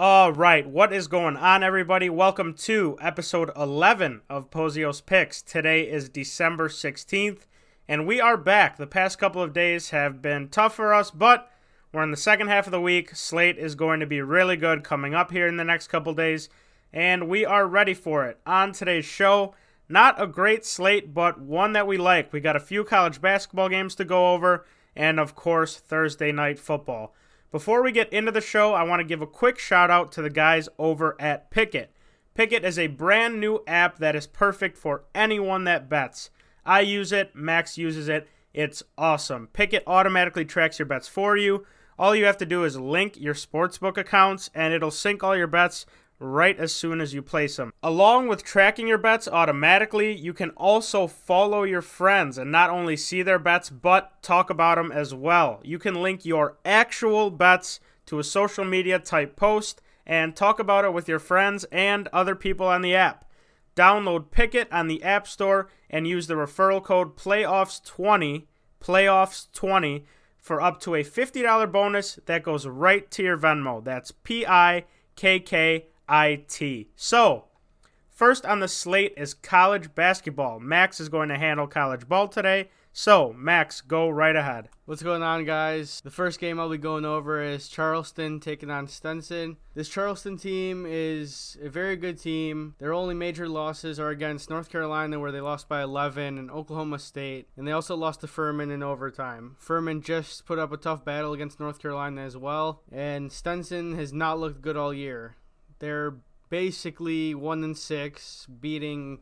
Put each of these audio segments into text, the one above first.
All right, what is going on, everybody? Welcome to episode 11 of Pozios Picks. Today is December 16th, and we are back. The past couple of days have been tough for us, but we're in the second half of the week. Slate is going to be really good coming up here in the next couple days, and we are ready for it. On today's show, not a great slate, but one that we like. We got a few college basketball games to go over, and of course, Thursday night football. Before we get into the show, I want to give a quick shout out to the guys over at Pikkit. Pikkit is a brand new app that is perfect for anyone that bets. I use it, Max uses it. It's awesome. Pikkit automatically tracks your bets for you. All you have to do is link your sportsbook accounts and it'll sync all your bets right as soon as you place them. Along with tracking your bets automatically, you can also follow your friends and not only see their bets, but talk about them as well. You can link your actual bets to a social media type post and talk about it with your friends and other people on the app. Download Pikkit on the App Store and use the referral code PLAYOFFS20, PLAYOFFS20 for up to a $50 bonus that goes right to your Venmo. That's P I K K IT. So, first on the slate is college basketball. Max is going to handle college ball today. So, Max, go right ahead. What's going on, guys? The first game I'll be going over is Charleston taking on Stetson. This Charleston team is a very good team. Their only major losses are against North Carolina, where they lost by 11, and Oklahoma State, and they also lost to Furman in overtime. Furman just put up a tough battle against North Carolina as well, and Stetson has not looked good all year. They're basically one and six, beating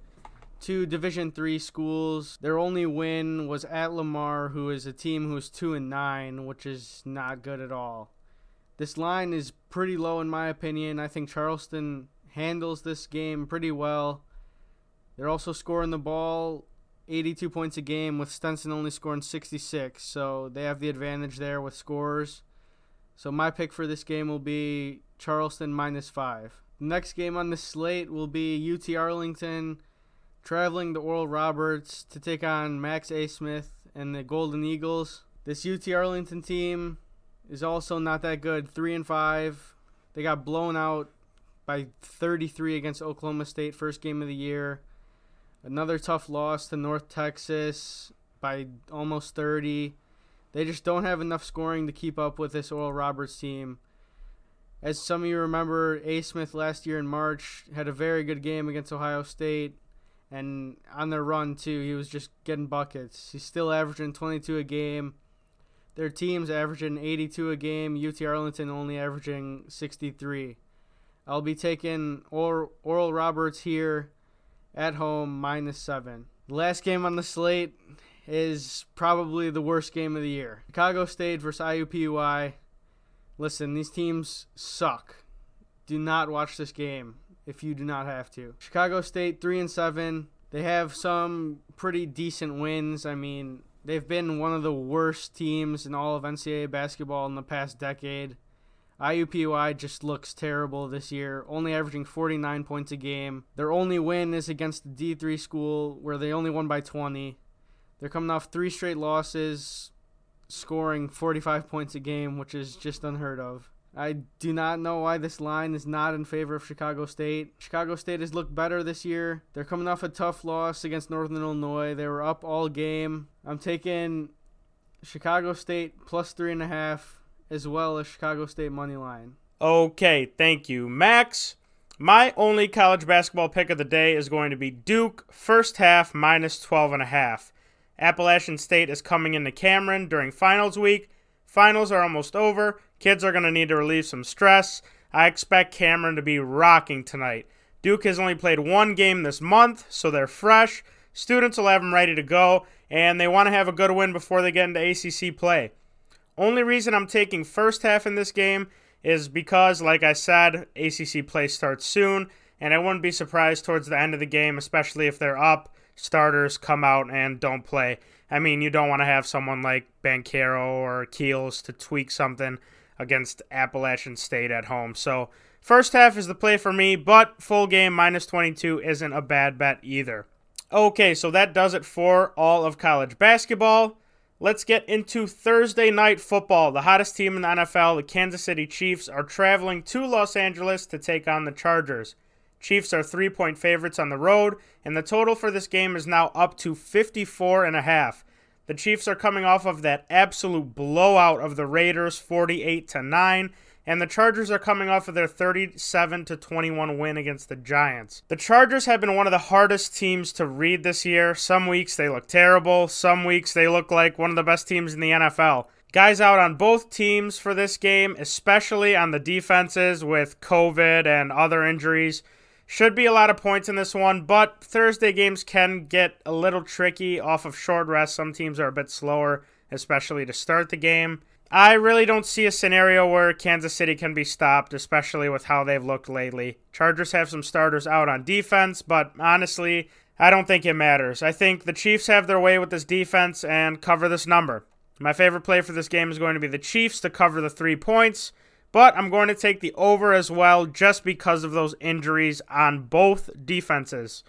two Division three schools. Their only win was at Lamar, who is a team who's two and nine, which is not good at all. This line is pretty low in my opinion. I think Charleston handles this game pretty well. They're also scoring the ball 82 points a game, with Stetson only scoring 66, so they have the advantage there with scores. So my pick for this game will be Charleston minus five. The next game on the slate will be UT Arlington traveling to Oral Roberts to take on Max Abmas and the Golden Eagles. This UT Arlington team is also not that good. Three and five. They got blown out by 33 against Oklahoma State first game of the year. Another tough loss to North Texas by almost 30. They just don't have enough scoring to keep up with this Oral Roberts team. As some of you remember, Abmas last year in March had a very good game against Ohio State, and on their run too, he was just getting buckets. He's still averaging 22 a game. Their team's averaging 82 a game. UT Arlington only averaging 63. I'll be taking Oral, Oral Roberts here at home minus seven. The last game on the slate is probably the worst game of the year. Chicago State versus IUPUI. Listen, these teams suck. Do not watch this game if you do not have to. Chicago State 3 and 7. They have some pretty decent wins. I mean, they've been one of the worst teams in all of NCAA basketball in the past decade. IUPUI just looks terrible this year, only averaging 49 points a game. Their only win is against the D3 school, where they only won by 20. They're coming off three straight losses, scoring 45 points a game, which is just unheard of. I do not know why this line is not in favor of Chicago State. Chicago State has looked better this year. They're coming off a tough loss against Northern Illinois. They were up all game. I'm taking Chicago State plus three and a half, as well as Chicago State money line. Okay, thank you, Max. My only college basketball pick of the day is going to be Duke first half minus 12 and a half. Appalachian State is coming into Cameron during finals week. Finals are almost over. Kids are going to need to relieve some stress. I expect Cameron to be rocking tonight. Duke has only played one game this month, so they're fresh. Students will have them ready to go, and they want to have a good win before they get into ACC play. Only reason I'm taking first half in this game is because, like I said, ACC play starts soon, and I wouldn't be surprised towards the end of the game, especially if they're up, starters come out and don't play. I mean, you don't want to have someone like Banchero or Keels to tweak something against Appalachian State at home. So, first half is the play for me, but full game minus 22 isn't a bad bet either. Okay, so that does it for all of college basketball. Let's get into Thursday night football. The hottest team in the NFL, the Kansas City Chiefs, are traveling to Los Angeles to take on the Chargers. Chiefs are three point favorites on the road, and the total for this game is now up to 54 and a half. The Chiefs are coming off of that absolute blowout of the Raiders 48 to 9 and the Chargers are coming off of their 37 to 21 win against the Giants. The Chargers have been one of the hardest teams to read this year. Some weeks they look terrible, some weeks they look like one of the best teams in the NFL. Guys out on both teams for this game, especially on the defenses with COVID and other injuries. Should be a lot of points in this one, but Thursday games can get a little tricky off of short rest. Some teams are a bit slower, especially to start the game. I really don't see a scenario where Kansas City can be stopped, especially with how they've looked lately. Chargers have some starters out on defense, but honestly, I don't think it matters. I think the Chiefs have their way with this defense and cover this number. My favorite play for this game is going to be the Chiefs to cover the three points, but I'm going to take the over as well just because of those injuries on both defenses.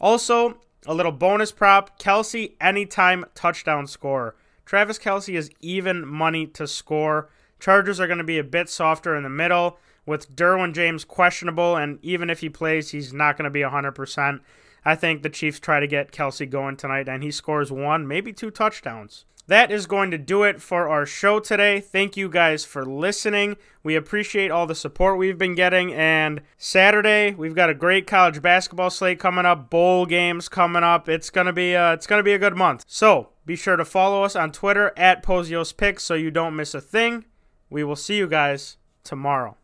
Also, a little bonus prop Kelce, anytime touchdown score. Travis Kelce is even money to score. Chargers are going to be a bit softer in the middle with Derwin James questionable, and even if he plays, he's not going to be 100%. I think the Chiefs try to get Kelce going tonight, and he scores one, maybe two touchdowns. That is going to do it for our show today. Thank you guys for listening. We appreciate all the support we've been getting. And Saturday, we've got a great college basketball slate coming up, bowl games coming up. It's gonna be a, it's gonna be a good month. So be sure to follow us on Twitter at Pozios Picks so you don't miss a thing. We will see you guys tomorrow.